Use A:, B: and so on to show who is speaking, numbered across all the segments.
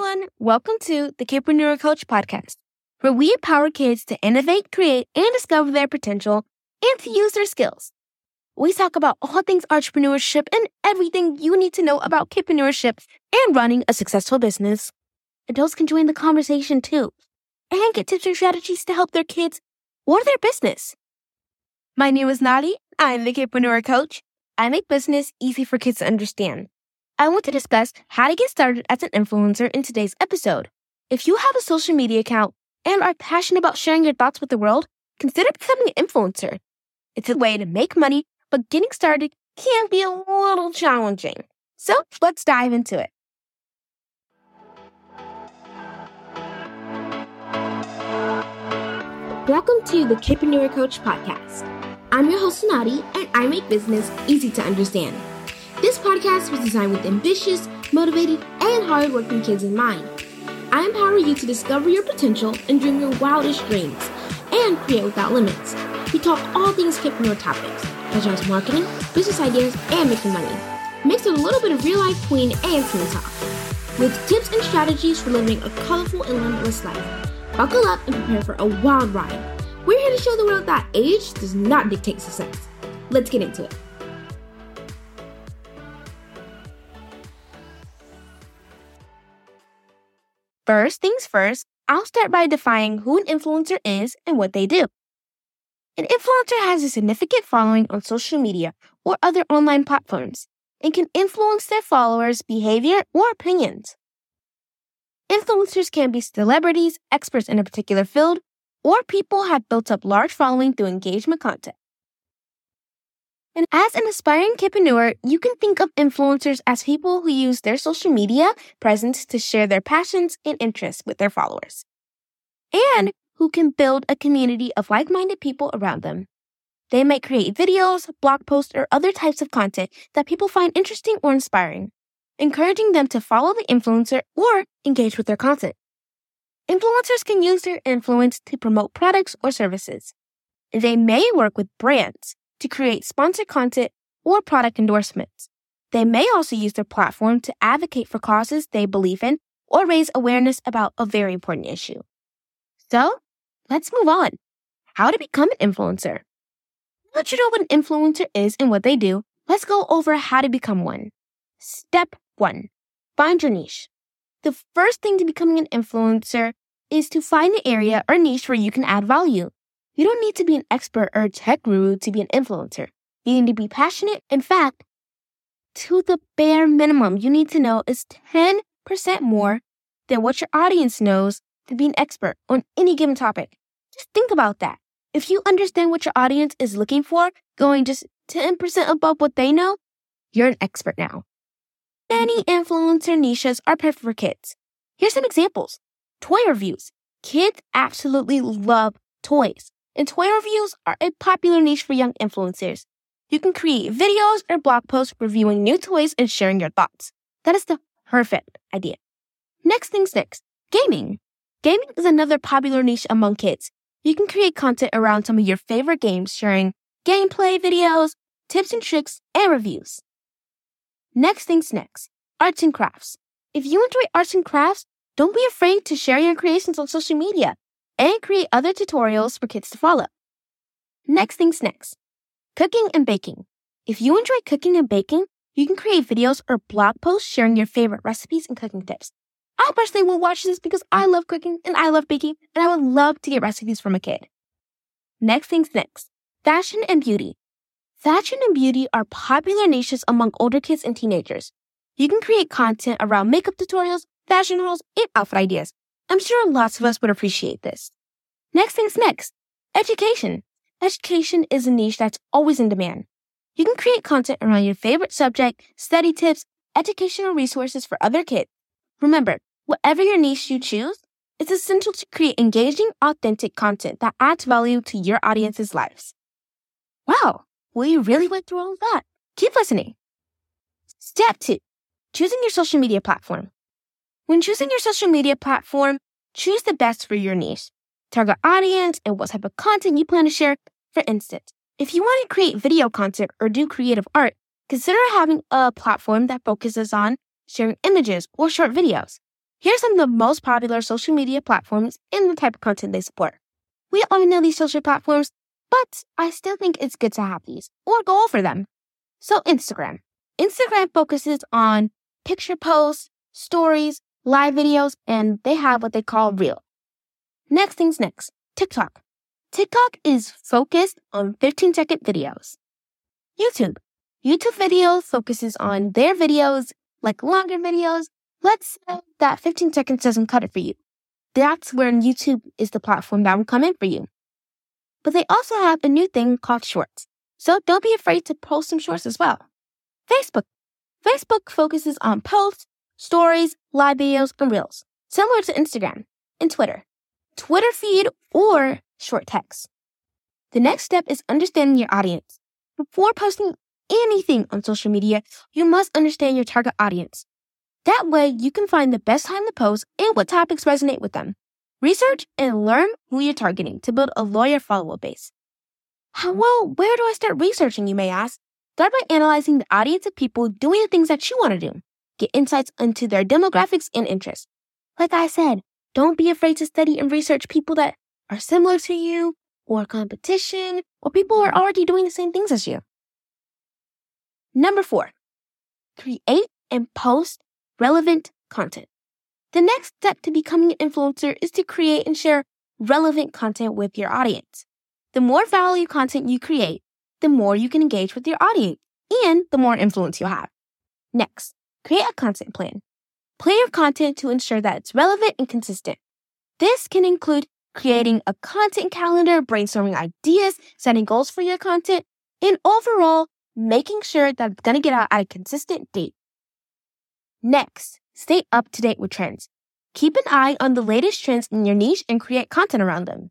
A: everyone. Welcome to the Kidpreneur Coach podcast, where we empower kids to innovate, create, and discover their potential and to use their skills. We talk about all things entrepreneurship and everything you need to know about kidpreneurship and running a successful business. Adults can join the conversation too and get tips and strategies to help their kids or their business. My name is Nadi. I'm the Kidpreneur Coach. I make business easy for kids to understand. I want to discuss how to get started as an influencer in today's episode. If you have a social media account and are passionate about sharing your thoughts with the world, consider becoming an influencer. It's a way to make money, but getting started can be a little challenging. So let's dive into it. Welcome to the Kidpreneur Coach podcast. I'm your host, Nadi, and I make business easy to understand. This podcast was designed with ambitious, motivated, and hardworking kids in mind. I empower you to discover your potential and dream your wildest dreams and create without limits. We talk all things kidpreneur topics, such as marketing, business ideas, and making money, mixed with a little bit of real life queen and teen talk. With tips and strategies for living a colorful and limitless life. Buckle up and prepare for a wild ride. We're here to show the world that age does not dictate success. Let's get into it. First things first, I'll start by defining who an influencer is and what they do. An influencer has a significant following on social media or other online platforms and can influence their followers' behavior or opinions. Influencers can be celebrities, experts in a particular field, or people who have built up large following through engagement content. And as an aspiring kidpreneur, you can think of influencers as people who use their social media presence to share their passions and interests with their followers, and who can build a community of like minded people around them. They might create videos, blog posts, or other types of content that people find interesting or inspiring, encouraging them to follow the influencer or engage with their content. Influencers can use their influence to promote products or services. They may work with brands to create sponsored content or product endorsements. They may also use their platform to advocate for causes they believe in or raise awareness about a very important issue. So, let's move on. How to become an influencer. That you know what an influencer is and what they do, let's go over how to become one. Step one, find your niche. The first thing to becoming an influencer is to find an area or niche where you can add value. You don't need to be an expert or a tech guru to be an influencer. You need to be passionate. In fact, to the bare minimum, you need to know is 10% more than what your audience knows to be an expert on any given topic. Just think about that. If you understand what your audience is looking for, going just 10% above what they know, you're an expert now. Many influencer niches are perfect for kids. Here's some examples. Toy reviews. Kids absolutely love toys and toy reviews are a popular niche for young influencers. You can create videos or blog posts reviewing new toys and sharing your thoughts. That is the perfect idea. Next things next, gaming. Gaming is another popular niche among kids. You can create content around some of your favorite games, sharing gameplay videos, tips and tricks, and reviews. Next things next, arts and crafts. If you enjoy arts and crafts, don't be afraid to share your creations on social media and create other tutorials for kids to follow. Next things next. Cooking and baking. If you enjoy cooking and baking, you can create videos or blog posts sharing your favorite recipes and cooking tips. I personally will watch this because I love cooking and I love baking and I would love to get recipes from a kid. Next things next. Fashion and beauty. Fashion and beauty are popular niches among older kids and teenagers. You can create content around makeup tutorials, fashion hauls, and outfit ideas. I'm sure lots of us would appreciate this. Next thing's next. Education. Education is a niche that's always in demand. You can create content around your favorite subject, study tips, educational resources for other kids. Remember, whatever your niche you choose, it's essential to create engaging, authentic content that adds value to your audience's lives. Wow, we really went through all of that. Keep listening. Step two, choosing your social media platform. When choosing your social media platform, choose the best for your niche, target audience, and what type of content you plan to share. For instance, if you want to create video content or do creative art, consider having a platform that focuses on sharing images or short videos. Here are some of the most popular social media platforms and the type of content they support. We all know these social platforms, but I still think it's good to have these or go over them. So, Instagram. Instagram focuses on picture posts, stories, live videos, and they have what they call Reel. Next things next TikTok. TikTok is focused on 15 second videos. YouTube. YouTube video focuses on their videos, like longer videos. Let's say that 15 seconds doesn't cut it for you. That's where YouTube is the platform that will come in for you. But they also have a new thing called shorts. So don't be afraid to post some shorts as well. Facebook. Facebook focuses on posts, stories, live videos, and reels, similar to Instagram and Twitter. Twitter feed or short text. The next step is understanding your audience. Before posting anything on social media, you must understand your target audience. That way, you can find the best time to post and what topics resonate with them. Research and learn who you're targeting to build a loyal follower base. How well, where do I start researching, you may ask? Start by analyzing the audience of people doing the things that you want to do. Get insights into their demographics and interests. Like I said, don't be afraid to study and research people that are similar to you or competition or people who are mm. already doing the same things as you. Number four, create and post relevant content. The next step to becoming an influencer is to create and share relevant content with your audience. The more value content you create, the more you can engage with your audience and the more influence you'll have. Next, create a content plan. Plan your content to ensure that it's relevant and consistent. This can include creating a content calendar, brainstorming ideas, setting goals for your content, and overall, making sure that it's going to get out at a consistent date. Next, stay up to date with trends. Keep an eye on the latest trends in your niche and create content around them.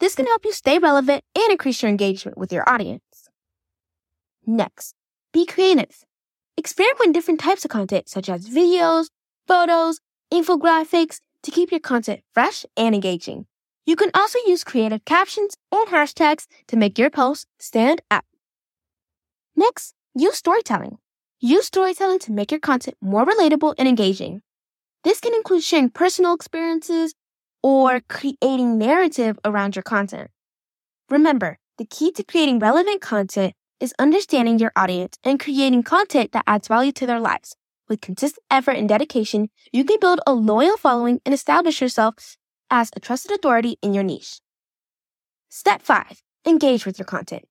A: This can help you stay relevant and increase your engagement with your audience. Next, be creative. Experiment with different types of content such as videos, photos, infographics to keep your content fresh and engaging. You can also use creative captions and hashtags to make your posts stand out. Next, use storytelling. Use storytelling to make your content more relatable and engaging. This can include sharing personal experiences or creating narrative around your content. Remember, the key to creating relevant content is understanding your audience and creating content that adds value to their lives. With consistent effort and dedication, you can build a loyal following and establish yourself as a trusted authority in your niche. Step 5. Engage with your content.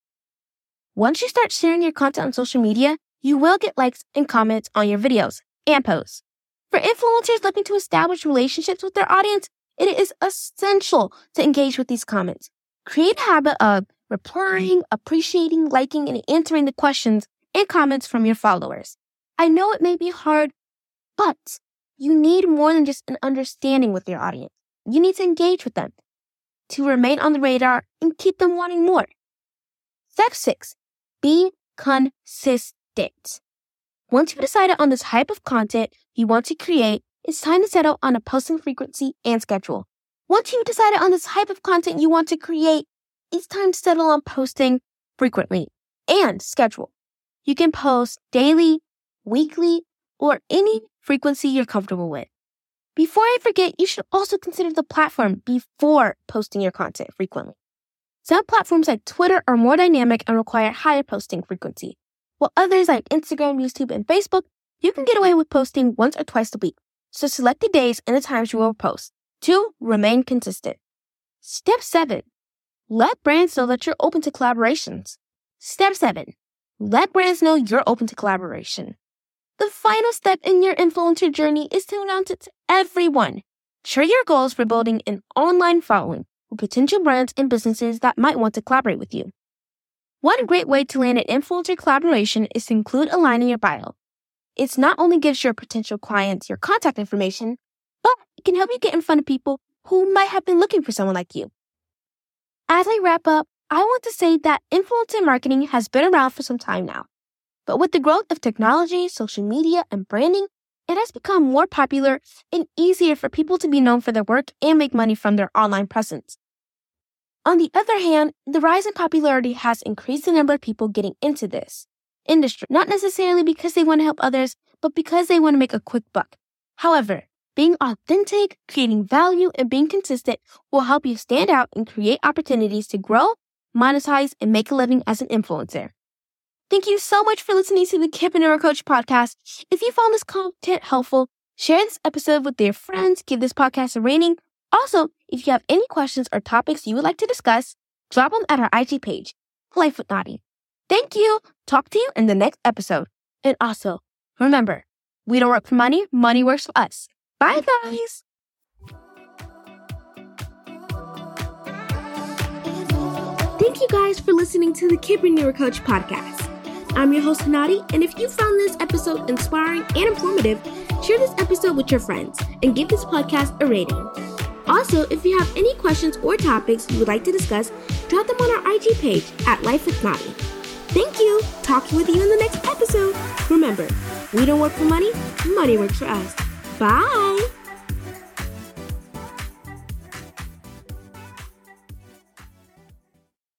A: Once you start sharing your content on social media, you will get likes and comments on your videos and posts. For influencers looking to establish relationships with their audience, it is essential to engage with these comments. Create a habit of replying, appreciating, liking, and answering the questions and comments from your followers. I know it may be hard, but you need more than just an understanding with your audience. You need to engage with them to remain on the radar and keep them wanting more. Step six, be consistent. Once you've decided on the type of content you want to create, it's time to settle on a posting frequency and schedule. Once you've decided on the type of content you want to create, it's time to settle on posting frequently and schedule. You can post daily, weekly, or any frequency you're comfortable with. Before I forget, you should also consider the platform before posting your content frequently. Some platforms like Twitter are more dynamic and require higher posting frequency, while others like Instagram, YouTube, and Facebook, you can get away with posting once or twice a week. So select the days and the times you will post. to Remain consistent. Step 7. Let brands know that you're open to collaborations. Step seven, let brands know you're open to collaboration. The final step in your influencer journey is to announce it to everyone. Share your goals for building an online following with potential brands and businesses that might want to collaborate with you. One great way to land an influencer collaboration is to include a line in your bio. It not only gives your potential clients your contact information, but it can help you get in front of people who might have been looking for someone like you. As I wrap up, I want to say that influencer marketing has been around for some time now. But with the growth of technology, social media, and branding, it has become more popular and easier for people to be known for their work and make money from their online presence. On the other hand, the rise in popularity has increased the number of people getting into this industry, not necessarily because they want to help others, but because they want to make a quick buck. However, Being authentic, creating value, and being consistent will help you stand out and create opportunities to grow, monetize, and make a living as an influencer. Thank you so much for listening to the Kip and Kidpreneur Coach podcast. If you found this content helpful, share this episode with your friends, give this podcast a rating. Also, if you have any questions or topics you would like to discuss, drop them at our IG page, Life with Nadi. Thank you. Talk to you in the next episode. And also, remember, we don't work for money, money works for us. Bye, guys. Thank you guys for listening to the Kidpreneur Coach podcast. I'm your host, Nadi, and if you found this episode inspiring and informative, share this episode with your friends and give this podcast a rating. Also, if you have any questions or topics you would like to discuss, drop them on our IG page at Life with Nadi. Thank you. Talking with you in the next episode. Remember, we don't work for money, money works for us. Bye.